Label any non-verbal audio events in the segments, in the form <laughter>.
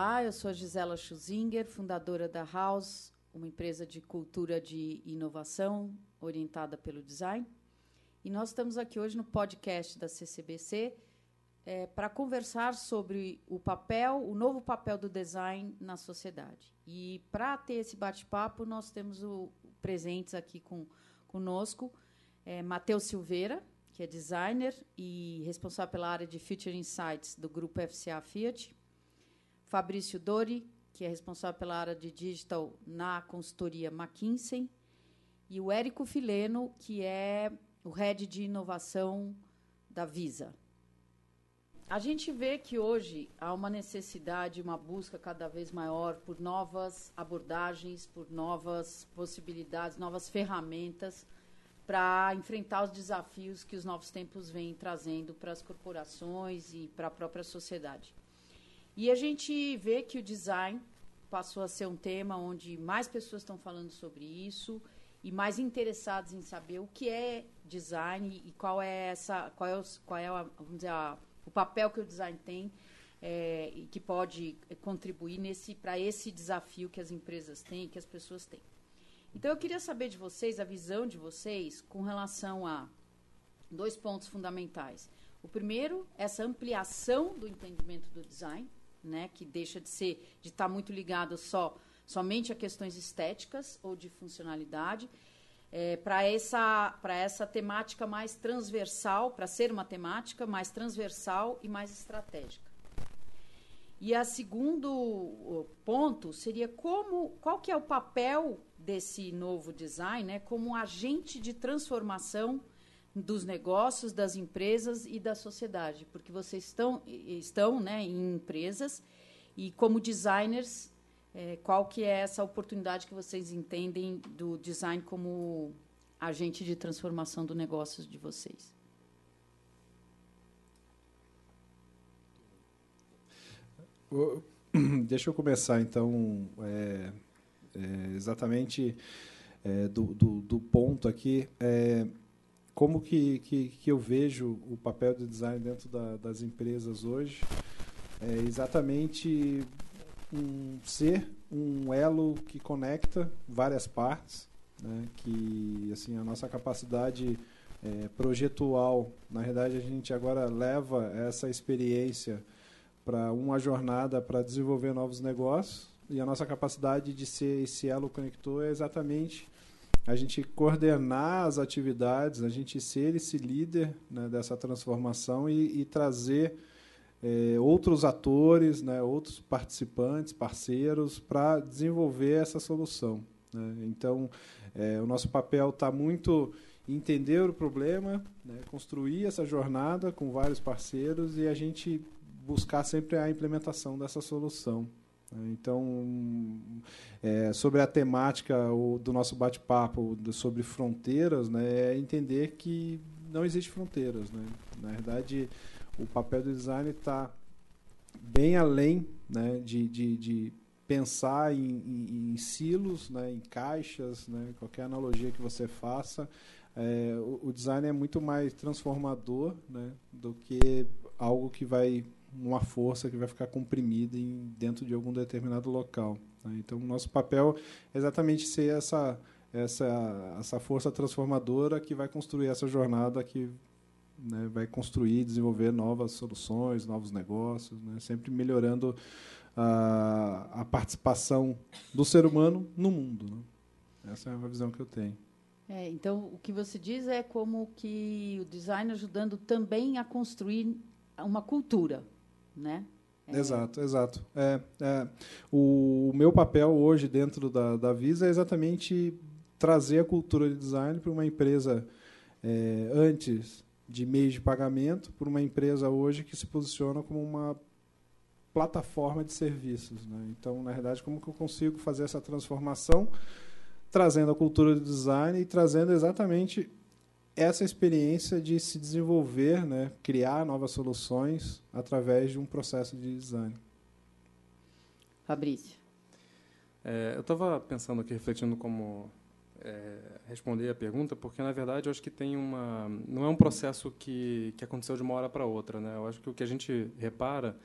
Olá, eu sou a Gisela Schuzinger, fundadora da House, uma empresa de cultura de inovação orientada pelo design. E nós estamos aqui hoje no podcast da CCBC é, para conversar sobre o papel, o novo papel do design na sociedade. E para ter esse bate-papo, nós temos o, presentes aqui com, conosco é, Matheus Silveira, que é designer e responsável pela área de Future Insights do grupo FCA Fiat. Fabrício Dori, que é responsável pela área de digital na consultoria McKinsey. E o Érico Fileno, que é o head de inovação da Visa. A gente vê que hoje há uma necessidade, uma busca cada vez maior por novas abordagens, por novas possibilidades, novas ferramentas para enfrentar os desafios que os novos tempos vêm trazendo para as corporações e para a própria sociedade. E a gente vê que o design passou a ser um tema onde mais pessoas estão falando sobre isso e mais interessados em saber o que é design e qual é essa qual é, o, qual é a, vamos dizer, a, o papel que o design tem é, e que pode contribuir nesse para esse desafio que as empresas têm que as pessoas têm. Então, eu queria saber de vocês, a visão de vocês, com relação a dois pontos fundamentais. O primeiro, essa ampliação do entendimento do design, né, que deixa de ser, de estar tá muito ligado só somente a questões estéticas ou de funcionalidade, é, para essa, essa temática mais transversal, para ser uma temática mais transversal e mais estratégica. E a segundo ponto seria como, qual que é o papel desse novo design, né, como agente de transformação dos negócios, das empresas e da sociedade, porque vocês estão, estão né, em empresas e como designers, é, qual que é essa oportunidade que vocês entendem do design como agente de transformação do negócio de vocês? <clears throat> Deixa eu começar, então, é, é, exatamente é, do, do, do, ponto aqui. Como que, que, que, eu vejo o papel do design dentro da, das empresas hoje? É exatamente um, ser um elo que conecta várias partes, né, que assim a nossa capacidade é, projetual, na verdade a gente agora leva essa experiência para uma jornada para desenvolver novos negócios e a nossa capacidade de ser esse elo conector é exatamente a gente coordenar as atividades, a gente ser esse líder né, dessa transformação e, e trazer é, outros atores, né, outros participantes, parceiros, para desenvolver essa solução. Né? Então, é, o nosso papel está muito entender o problema, né, construir essa jornada com vários parceiros e a gente buscar sempre a implementação dessa solução. Então, é, sobre a temática do nosso bate-papo sobre fronteiras, né, é entender que não existe fronteiras. Né? Na verdade, o papel do design está bem além né, de, de, de pensar em, em, em, silos, né, em caixas, né, qualquer analogia que você faça. É, o, o, design é muito mais transformador né, do que algo que vai uma força que vai ficar comprimida em, dentro de algum determinado local. Né? Então, o nosso papel é exatamente ser essa, essa, essa força transformadora que vai construir essa jornada que né, vai construir, desenvolver novas soluções, novos negócios, né, sempre melhorando a, a, participação do ser humano no mundo. Né? Essa é a visão que eu tenho. É, então, o que você diz é como que o design ajudando também a construir uma cultura, né? É. Exato, exato. É, é, o, meu papel hoje dentro da, da Visa é exatamente trazer a cultura de design para uma empresa é, antes de meios de pagamento, para uma empresa hoje que se posiciona como uma plataforma de serviços. Né? Então, na verdade, como que eu consigo fazer essa transformação trazendo a cultura de design e trazendo exatamente essa experiência de se desenvolver, né, criar novas soluções através de um processo de design. Fabrício. É, eu estava pensando aqui, refletindo como é, responder a pergunta, porque na verdade eu acho que tem uma, não é um processo que que aconteceu de uma hora para outra, né? Eu acho que o que a gente repara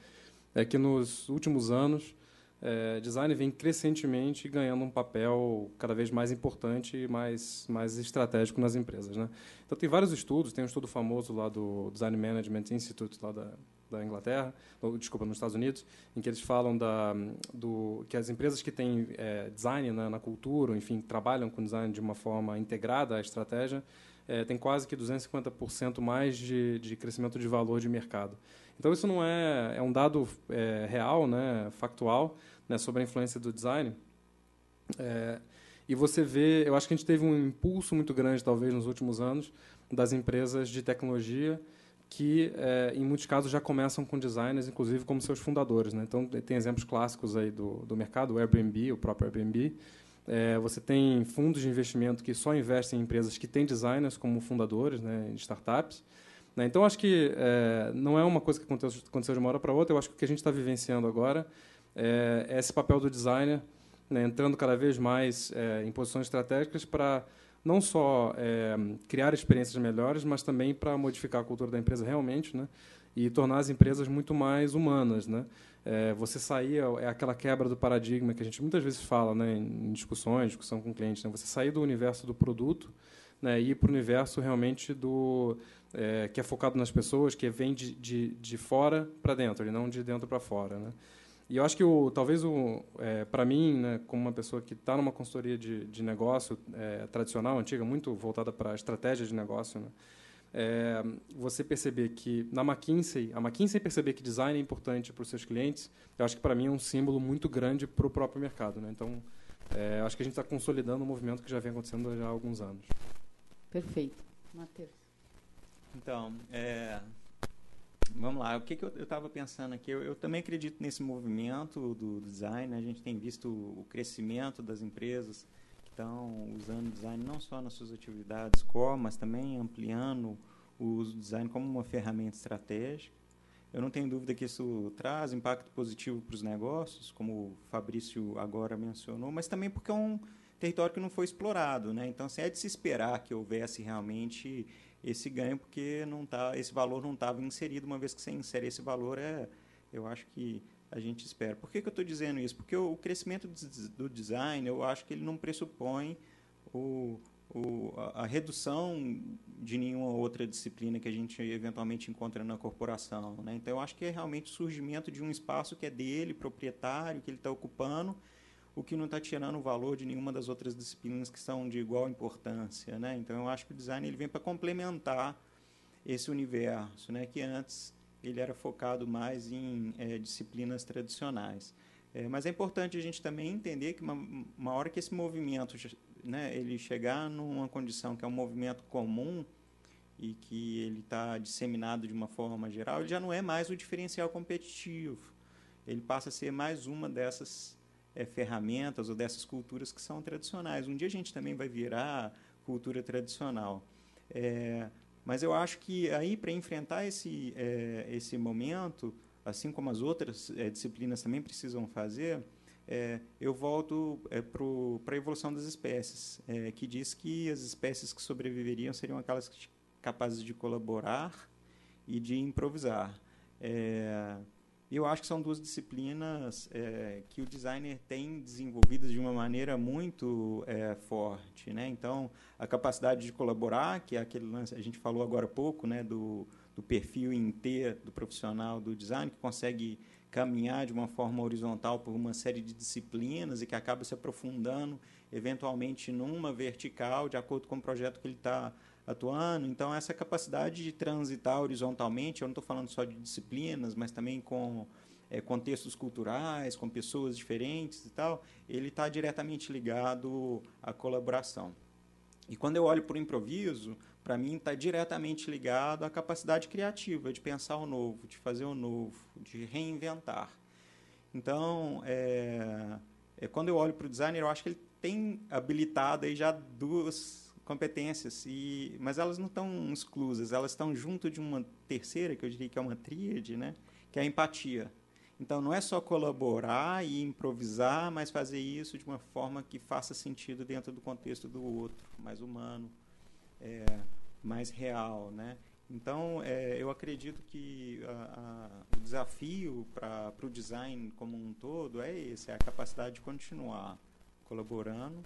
é que nos últimos anos é, design vem crescentemente ganhando um papel cada vez mais importante e mais, mais estratégico nas empresas. Né? Então, tem vários estudos, tem um estudo famoso lá do Design Management Institute, lá da, da Inglaterra, ou, desculpa, nos Estados Unidos, em que eles falam da, do, que as empresas que têm é, design na, na cultura, enfim, trabalham com design de uma forma integrada à estratégia, é, tem quase que 250% mais de, de crescimento de valor de mercado. Então, isso não é, é um dado é, real, né, factual, né, sobre a influência do design. É, e você vê, eu acho que a gente teve um impulso muito grande, talvez, nos últimos anos, das empresas de tecnologia que, é, em muitos casos, já começam com designers, inclusive como seus fundadores. Né? Então, tem exemplos clássicos aí do, do mercado, o Airbnb, o próprio Airbnb. É, você tem fundos de investimento que só investem em empresas que têm designers como fundadores, né, em startups. Né? Então, acho que é, não é uma coisa que aconteceu, de uma hora para outra. Eu acho que o que a gente está vivenciando agora é, é, esse papel do designer né, entrando cada vez mais é, em posições estratégicas para não só é, criar experiências melhores, mas também para modificar a cultura da empresa realmente, né, e tornar as empresas muito mais humanas, né. É, você sair é aquela quebra do paradigma que a gente muitas vezes fala, né, em discussões, discussão com clientes, né, você sair do universo do produto, né, e ir para o universo realmente do é, que é focado nas pessoas, que vem de, de, de fora para dentro, e não de dentro para fora, né. E eu acho que o, talvez o, é, para mim, né, como uma pessoa que está numa consultoria de, de negócio é, tradicional, antiga, muito voltada para a estratégia de negócio, né, é, você perceber que na McKinsey, a McKinsey perceber que design é importante para os seus clientes, eu acho que para mim é um símbolo muito grande para o próprio mercado. Né? Então, é, acho que a gente está consolidando um movimento que já vem acontecendo já há alguns anos. Perfeito. Matheus. Então, é, vamos lá, o que, que eu estava pensando aqui? Eu, eu, também acredito nesse movimento do design. Né? A gente tem visto o crescimento das empresas estão usando design não só nas suas atividades core, mas também ampliando o uso do design como uma ferramenta estratégica. Eu não tenho dúvida que isso traz impacto positivo para os negócios, como o Fabrício agora mencionou, mas também porque é um território que não foi explorado. Né? Então, assim, é de se esperar que houvesse realmente esse ganho porque não tá, esse valor não estava inserido. Uma vez que você insere esse valor, é, eu acho que a gente espera. Por que, que eu estou dizendo isso? Porque o, crescimento do design, eu acho que ele não pressupõe o, o, a, a redução de nenhuma outra disciplina que a gente eventualmente encontra na corporação. Né? Então, eu acho que é realmente o surgimento de um espaço que é dele, proprietário, que ele está ocupando, o que não está tirando o valor de nenhuma das outras disciplinas que são de igual importância. Né? Então, eu acho que o design ele vem para complementar esse universo, né? que antes ele era focado mais em é, disciplinas tradicionais. É, mas é importante a gente também entender que uma, uma hora que esse movimento né, ele chegar numa condição que é um movimento comum e que ele está disseminado de uma forma geral, ele já não é mais o diferencial competitivo. Ele passa a ser mais uma dessas é, ferramentas ou dessas culturas que são tradicionais. Um dia a gente também vai virar cultura tradicional. É, mas eu acho que aí para enfrentar esse é, esse momento, assim como as outras é, disciplinas também precisam fazer, é, eu volto é, para a evolução das espécies, é, que diz que as espécies que sobreviveriam seriam aquelas capazes de colaborar e de improvisar. E eu acho que são duas disciplinas é, que o designer tem desenvolvidas de uma maneira muito é, forte. Né? Então, a capacidade de colaborar, que é aquele lance, a gente falou agora há pouco, né, do, do perfil em T do profissional do design, que consegue caminhar de uma forma horizontal por uma série de disciplinas e que acaba se aprofundando, eventualmente, numa vertical, de acordo com o projeto que ele está atuando. Então, essa capacidade de transitar horizontalmente, eu não estou falando só de disciplinas, mas também com é, contextos culturais, com pessoas diferentes e tal, ele está diretamente ligado à colaboração. E quando eu olho para o improviso, para mim está diretamente ligado à capacidade criativa de pensar o novo, de fazer o novo, de reinventar. Então, é, é quando eu olho para o designer, eu acho que ele tem habilitado aí já duas competências, e, mas elas não estão exclusas, elas estão junto de uma terceira, que eu diria que é uma tríade, né? que é a empatia. Então, não é só colaborar e improvisar, mas fazer isso de uma forma que faça sentido dentro do contexto do outro, mais humano, é, mais real. Né? Então, é, eu acredito que a, a, o desafio para o design como um todo é esse, é a capacidade de continuar colaborando,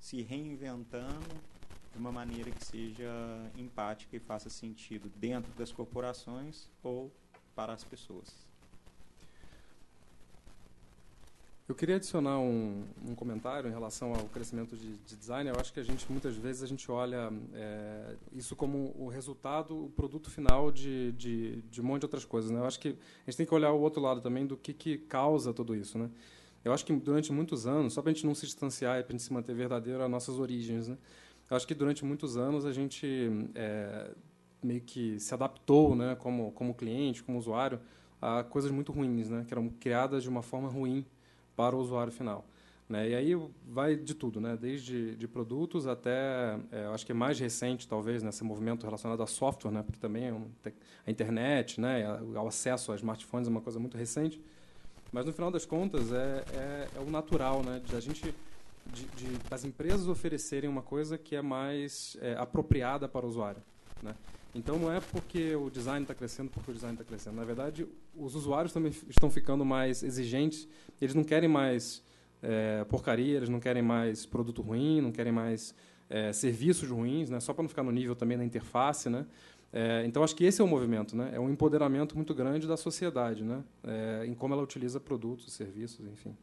se reinventando de uma maneira que seja empática e faça sentido dentro das corporações ou para as pessoas. Eu queria adicionar um, um, comentário em relação ao crescimento de, de, design. Eu acho que a gente muitas vezes a gente olha é, isso como o resultado, o produto final de, de, de, um monte de outras coisas. Né? Eu acho que a gente tem que olhar o outro lado também do que, que causa tudo isso. Né? Eu acho que durante muitos anos, só para a gente não se distanciar e para a gente se manter verdadeiro às nossas origens, né? Eu acho que durante muitos anos a gente é, meio que se adaptou, né, como como cliente, como usuário, a coisas muito ruins, né, que eram criadas de uma forma ruim para o usuário final. Né? E aí vai de tudo, né? desde de produtos até, é, acho que é mais recente, talvez, nesse movimento relacionado a software, né? porque também é a internet, né? o acesso a smartphones é uma coisa muito recente. Mas, no final das contas, é, é, é o natural né? de a gente, de, de, das empresas oferecerem uma coisa que é mais é, apropriada para o usuário. Né? Então não é porque o design está crescendo porque o design está crescendo. Na verdade, os usuários também estão ficando mais exigentes. Eles não querem mais é, porcaria, eles não querem mais produto ruim, não querem mais é, serviços ruins, né? só para não ficar no nível também da interface. Né? É, então acho que esse é o movimento, né? é um empoderamento muito grande da sociedade, né? É, em como ela utiliza produtos, serviços, enfim.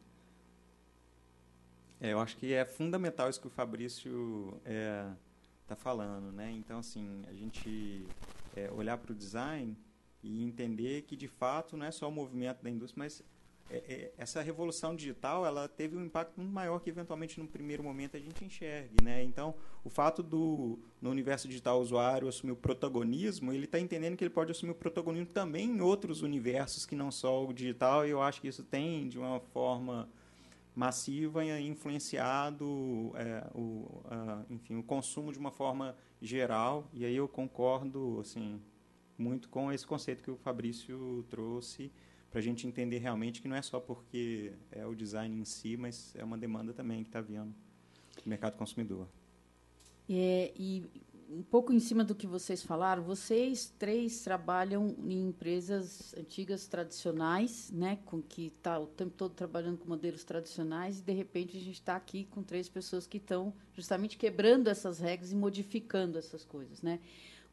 É, eu acho que é fundamental isso que o Fabrício é, está falando, né? Então, assim, a gente é, olhar para o design e entender que, de fato, não é só o movimento da indústria, mas é, é, essa revolução digital ela teve um impacto muito maior que, eventualmente, no primeiro momento a gente enxergue, né? Então, o fato do, no universo digital, o usuário assumir o protagonismo, ele está entendendo que ele pode assumir o protagonismo também em outros universos que não só o digital, e eu acho que isso tem, de uma forma massiva e influenciado é, o, a, enfim, o consumo de uma forma geral. E aí eu concordo assim, muito com esse conceito que o Fabrício trouxe para a gente entender realmente que não é só porque é o design em si, mas é uma demanda também que está vindo do mercado consumidor. É, e um pouco em cima do que vocês falaram, vocês três trabalham em empresas antigas tradicionais, né, com que está o tempo todo trabalhando com modelos tradicionais e de repente a gente está aqui com três pessoas que estão justamente quebrando essas regras e modificando essas coisas, né?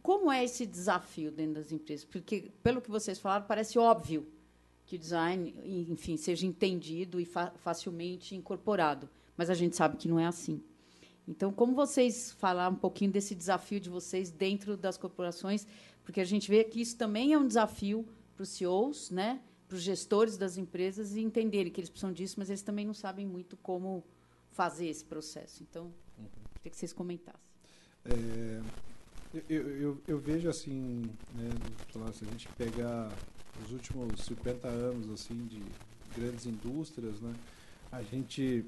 Como é esse desafio dentro das empresas? Porque pelo que vocês falaram parece óbvio que o design, enfim, seja entendido e fa facilmente incorporado, mas a gente sabe que não é assim. Então, como vocês falar um pouquinho desse desafio de vocês dentro das corporações, porque a gente vê que isso também é um desafio para os CEOs, né, para os gestores das empresas e entenderem que eles precisam disso, mas eles também não sabem muito como fazer esse processo. Então, uhum. queria que vocês comentassem. É, eu, eu, eu, vejo assim, né, se a gente pegar os últimos 50 anos assim de grandes indústrias, né, a gente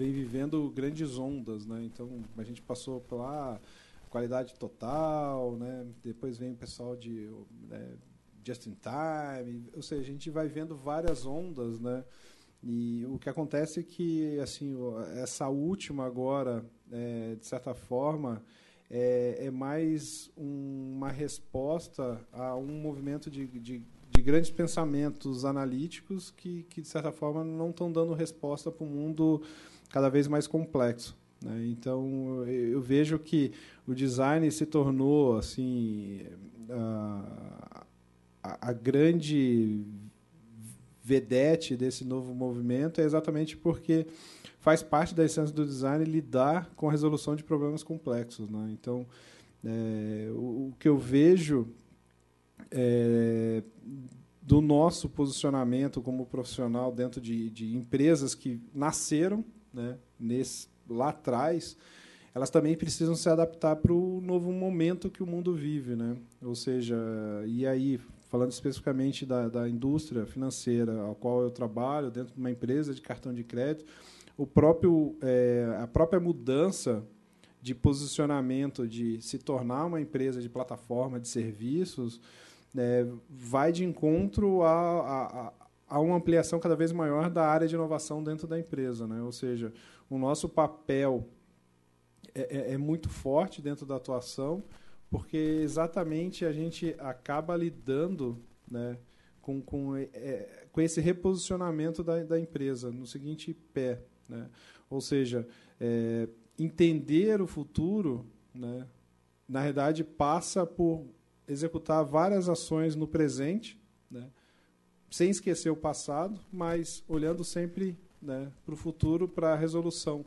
vem vivendo grandes ondas, né? Então a gente passou pela qualidade total, né? Depois vem o pessoal de né, just in time, ou seja, a gente vai vendo várias ondas, né? E o que acontece é que assim essa última agora, é, de certa forma, é, é mais um, uma resposta a um movimento de, de, de, grandes pensamentos analíticos que, que de certa forma não estão dando resposta para o mundo cada vez mais complexo. Né? Então, eu vejo que o design se tornou assim a, a, a grande vedete desse novo movimento é exatamente porque faz parte da essência do design lidar com a resolução de problemas complexos. Né? Então, é, o, o, que eu vejo é, do nosso posicionamento como profissional dentro de, de empresas que nasceram né, nesse, lá atrás, elas também precisam se adaptar para o novo momento que o mundo vive. Né? Ou seja, e aí, falando especificamente da, da indústria financeira a qual eu trabalho, dentro de uma empresa de cartão de crédito, o próprio, é, a própria mudança de posicionamento de se tornar uma empresa de plataforma de serviços é, vai de encontro a, a, há uma ampliação cada vez maior da área de inovação dentro da empresa. Né? Ou seja, o nosso papel é, é, é muito forte dentro da atuação, porque exatamente a gente acaba lidando né, com, com, é, com esse reposicionamento da, da empresa no seguinte pé. Né? Ou seja, é, entender o futuro, né, na realidade, passa por executar várias ações no presente, né, sem esquecer o passado, mas olhando sempre né, para o futuro, para a resolução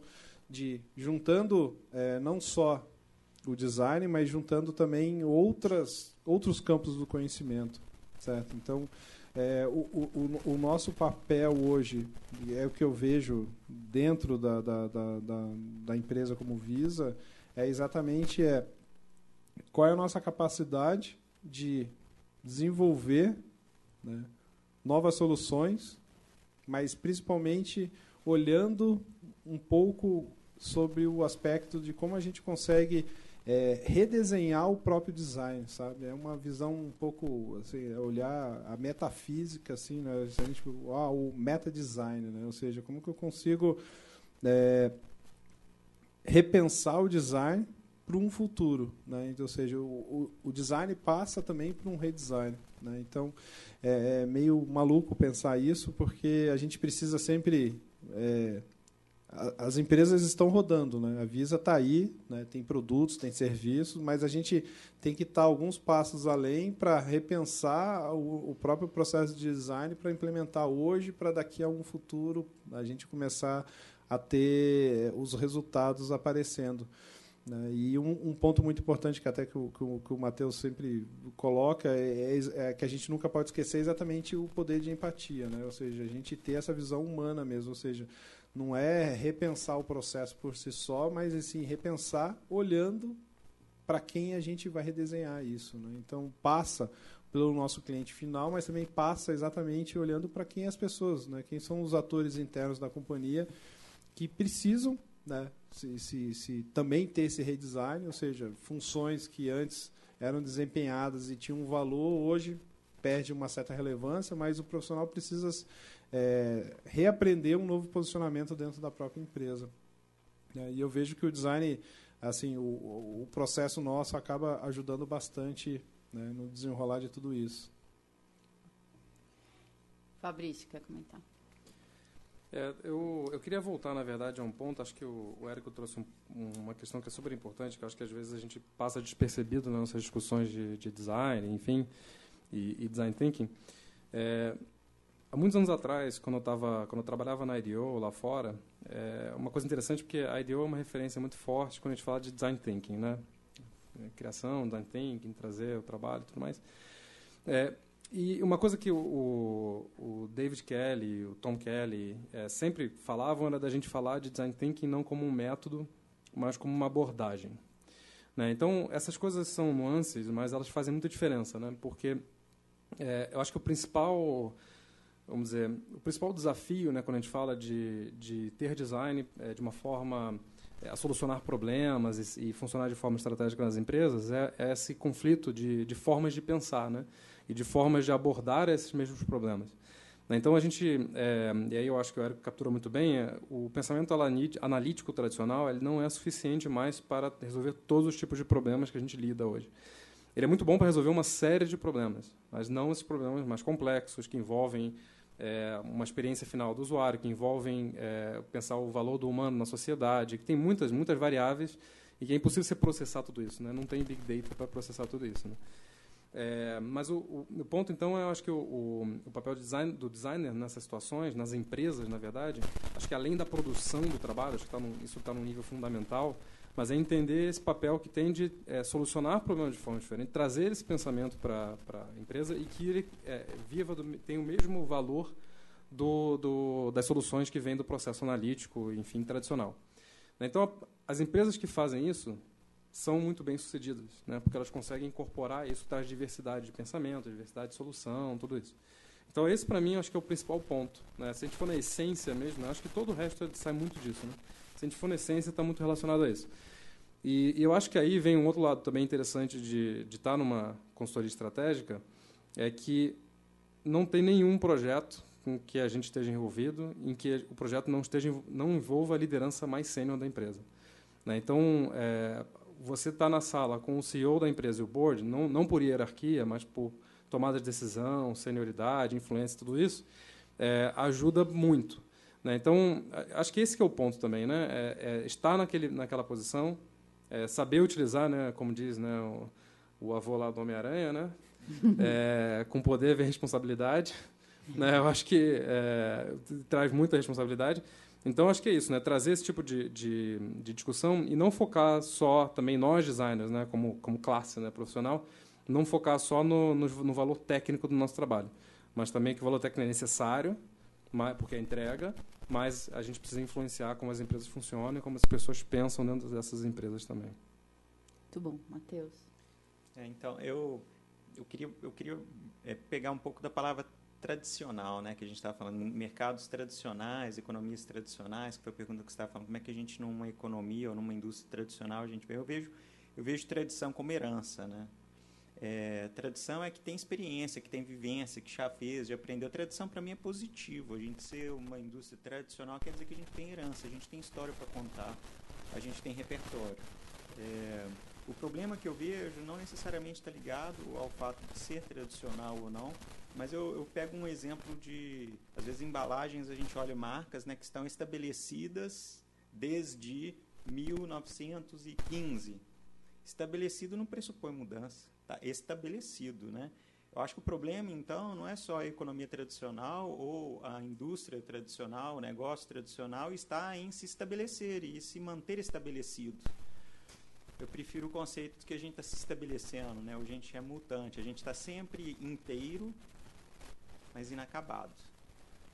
de juntando é, não só o design, mas juntando também outras, outros campos do conhecimento, certo? Então, é, o, o, o, nosso papel hoje, é o que eu vejo dentro da, da, da, da, da empresa como Visa, é exatamente é, qual é a nossa capacidade de desenvolver né, novas soluções, mas principalmente olhando um pouco sobre o aspecto de como a gente consegue é, redesenhar o próprio design, sabe? É uma visão um pouco, assim, é olhar a metafísica, assim, né? A gente, ah, o meta design, né? Ou seja, como que eu consigo é, repensar o design para um futuro, né? Então, ou seja, o, o, o design passa também para um redesign, né? Então, é, é, meio maluco pensar isso, porque a gente precisa sempre é, as empresas estão rodando, né? A Visa está aí, né? tem produtos, tem serviços, mas a gente tem que estar tá alguns passos além para repensar o, o, próprio processo de design para implementar hoje, para daqui a um futuro a gente começar a ter os resultados aparecendo. Né? E um, um, ponto muito importante que até que o, que o, que o Matheus sempre coloca é, é, é, que a gente nunca pode esquecer exatamente o poder de empatia, né? ou seja, a gente ter essa visão humana mesmo, ou seja, não é repensar o processo por si só, mas assim repensar olhando para quem a gente vai redesenhar isso. Né? Então passa pelo nosso cliente final, mas também passa exatamente olhando para quem as pessoas, né? quem são os atores internos da companhia que precisam né? Se, se, se também ter esse redesign, ou seja, funções que antes eram desempenhadas e tinham um valor, hoje perde uma certa relevância, mas o profissional precisa é, reaprender um novo posicionamento dentro da própria empresa. É, e eu vejo que o design, assim, o, o processo nosso acaba ajudando bastante né, no desenrolar de tudo isso. Fabrício, quer comentar? É, eu, eu queria voltar, na verdade, a um ponto. Acho que o, o Érico trouxe um, uma questão que é super importante, que acho que às vezes a gente passa despercebido nas nossas discussões de, de design, enfim, e, e design thinking. É, há muitos anos atrás, quando eu, tava, quando eu trabalhava na IDEO lá fora, é uma coisa interessante porque a IDEO é uma referência muito forte quando a gente fala de design thinking, né? É, criação, design thinking, trazer o trabalho e tudo mais. É, e uma coisa que o, o, David Kelly, o Tom Kelly é, sempre falavam era da gente falar de design thinking não como um método, mas como uma abordagem. Né? Então, essas coisas são nuances, mas elas fazem muita diferença, né? porque é, eu acho que o principal vamos dizer, o principal desafio, né, quando a gente fala de, de ter design é, de uma forma é, a solucionar problemas e, e, funcionar de forma estratégica nas empresas, é, é, esse conflito de, de formas de pensar, né, e de formas de abordar esses mesmos problemas. Né, então a gente, é, e aí eu acho que o Érico capturou muito bem, é, o pensamento analítico tradicional ele não é suficiente mais para resolver todos os tipos de problemas que a gente lida hoje. Ele é muito bom para resolver uma série de problemas, mas não esses problemas mais complexos que envolvem é, uma experiência final do usuário, que envolvem é, pensar o valor do humano na sociedade, que tem muitas, muitas variáveis e que é impossível você processar tudo isso. Né? Não tem big data para processar tudo isso. Né? É, mas o, o, o, ponto, então, eu acho que o, o, papel design, do designer nessas situações, nas empresas, na verdade, acho que além da produção do trabalho, acho que tá num, isso está num nível fundamental, mas é entender esse papel que tem de é, solucionar problemas de forma diferente, trazer esse pensamento para a empresa e que ele é, viva do, tem o mesmo valor do, do, das soluções que vêm do processo analítico, enfim, tradicional. Então, as empresas que fazem isso são muito bem sucedidas, né, porque elas conseguem incorporar isso, traz diversidade de pensamento, diversidade de solução, tudo isso. Então, esse, para mim, acho que é o principal ponto. Né? Se a gente for na essência mesmo, acho que todo o resto sai muito disso. Né? Se a gente for na essência, está muito relacionado a isso. E, e, eu acho que aí vem um outro lado também interessante de, de estar tá numa consultoria estratégica, é que não tem nenhum projeto com que a gente esteja envolvido em que o projeto não esteja não envolva a liderança mais sênior da empresa. Né? Então, é, você está na sala com o CEO da empresa e o board, não, não por hierarquia, mas por tomada de decisão, senioridade, influência, tudo isso, é, ajuda muito. Né? Então, acho que esse que é o ponto também, né? É, é estar naquele, naquela posição, é, saber utilizar, né? como diz né? o, o avô lá do Homem-Aranha, né? É, com poder vem responsabilidade. Né? Eu acho que é, traz muita responsabilidade. Então, acho que é isso, né? trazer esse tipo de, de, de, discussão e não focar só, também nós designers, né? como, como classe né? profissional, não focar só no, no, no valor técnico do nosso trabalho, mas também que o valor técnico é necessário, porque é entrega, mas a gente precisa influenciar como as empresas funcionam e como as pessoas pensam dentro dessas empresas também. Muito bom. Matheus? É, então, eu, eu queria, eu queria é, pegar um pouco da palavra tradicional, né, que a gente estava falando, mercados tradicionais, economias tradicionais, que foi a pergunta que você estava falando, como é que a gente numa economia ou numa indústria tradicional a gente vê? Eu vejo, eu vejo tradição como herança, né? É, tradição é que tem experiência, que tem vivência, que já fez, já aprendeu. Tradição para mim é positivo. A gente ser uma indústria tradicional quer dizer que a gente tem herança, a gente tem história para contar, a gente tem repertório. É, o problema que eu vejo não necessariamente está ligado ao fato de ser tradicional ou não, mas eu, eu, pego um exemplo de, às vezes, embalagens, a gente olha marcas né, que estão estabelecidas desde 1915. Estabelecido não pressupõe mudança, está estabelecido. Né? Eu acho que o problema, então, não é só a economia tradicional ou a indústria tradicional, o negócio tradicional, está em se estabelecer e se manter estabelecido. Eu prefiro o conceito de que a gente está se estabelecendo, né? a gente é mutante, a gente está sempre inteiro mas inacabado.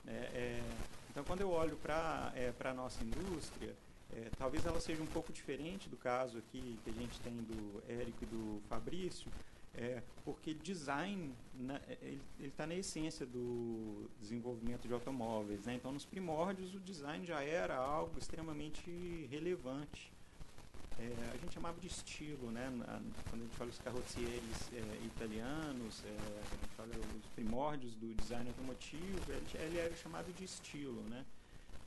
É, é, então, quando eu olho para é, a nossa indústria, é, talvez ela seja um pouco diferente do caso aqui que a gente tem do Érico e do Fabrício, é, porque design na, é, ele está na essência do desenvolvimento de automóveis. Né? Então, nos primórdios, o design já era algo extremamente relevante. É, a gente chamava de estilo, né? Na, quando a gente fala os carrocieres é, italianos, é, a gente fala os primórdios do design automotivo, ele, ele era chamado de estilo, né?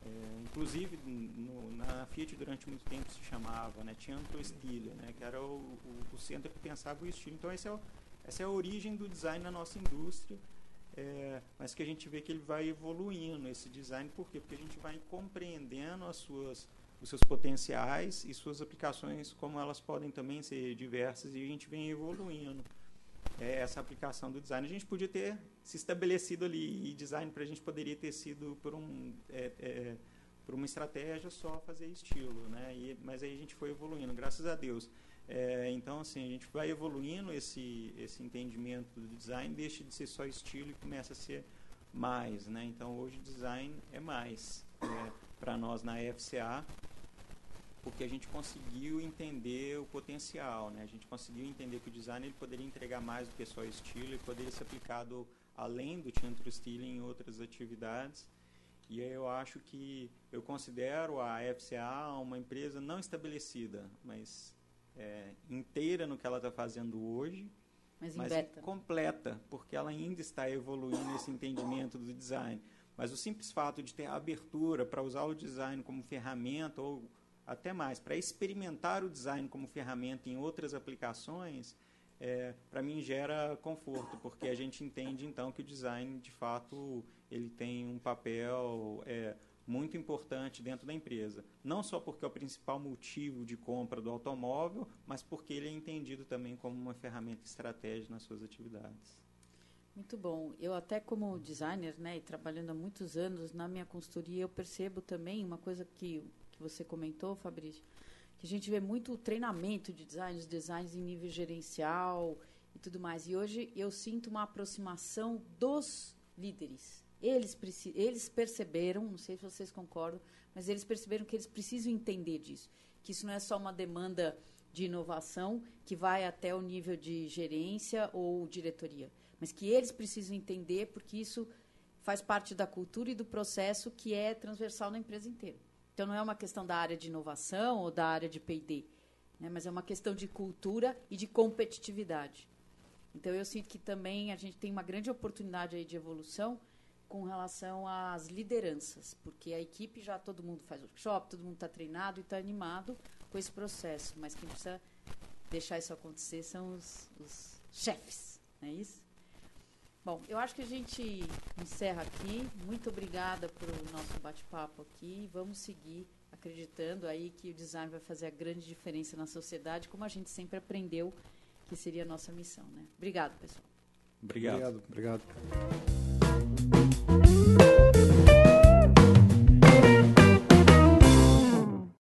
É, inclusive no, na Fiat durante muito tempo se chamava, né? Centro Stile, né? Que era o, o, o, centro que pensava o estilo. Então esse é o, essa é a origem do design na nossa indústria. É, mas que a gente vê que ele vai evoluindo esse design, por quê? Porque a gente vai compreendendo as suas os seus potenciais e suas aplicações, como elas podem também ser diversas, e a gente vem evoluindo é, essa aplicação do design. A gente podia ter se estabelecido ali, e design para a gente poderia ter sido por, um, é, é, por uma estratégia só fazer estilo, né? E, mas aí a gente foi evoluindo, graças a Deus. É, então, assim, a gente vai evoluindo esse, esse entendimento do design, deixa de ser só estilo e começa a ser mais, né? Então, hoje design é mais. É, para nós na FCA, porque a gente conseguiu entender o potencial, né? A gente conseguiu entender que o design ele poderia entregar mais do que só estilo, e poderia ser aplicado além do Teatro Estilo em outras atividades. E eu acho que eu considero a FCA uma empresa não estabelecida, mas é, inteira no que ela está fazendo hoje, mas, mas completa, porque ela ainda está evoluindo esse entendimento do design. Mas o simples fato de ter a abertura para usar o design como ferramenta ou até mais, para experimentar o design como ferramenta em outras aplicações, é, para mim gera conforto, porque a gente entende então que o design, de fato, ele tem um papel é, muito importante dentro da empresa. Não só porque é o principal motivo de compra do automóvel, mas porque ele é entendido também como uma ferramenta estratégica nas suas atividades. Muito bom. Eu até como designer, né, e trabalhando há muitos anos na minha consultoria, eu percebo também uma coisa que, que você comentou, Fabrício, que a gente vê muito treinamento de design, os designs em nível gerencial e tudo mais. E hoje eu sinto uma aproximação dos líderes. Eles, eles perceberam, não sei se vocês concordam, mas eles perceberam que eles precisam entender disso, que isso não é só uma demanda de inovação que vai até o nível de gerência ou diretoria mas que eles precisam entender porque isso faz parte da cultura e do processo que é transversal na empresa inteira. Então não é uma questão da área de inovação ou da área de P&D, né, mas é uma questão de cultura e de competitividade. Então eu sinto que também a gente tem uma grande oportunidade aí de evolução com relação às lideranças, porque a equipe já todo mundo faz workshop, todo mundo está treinado e está animado com esse processo, mas quem precisa deixar isso acontecer são os, os chefes, não é isso? Bom, eu acho que a gente encerra aqui. Muito obrigada por o nosso bate-papo aqui. Vamos seguir acreditando aí que o design vai fazer a grande diferença na sociedade, como a gente sempre aprendeu que seria a nossa missão, né? Obrigado, pessoal. Obrigado. Obrigado. obrigado.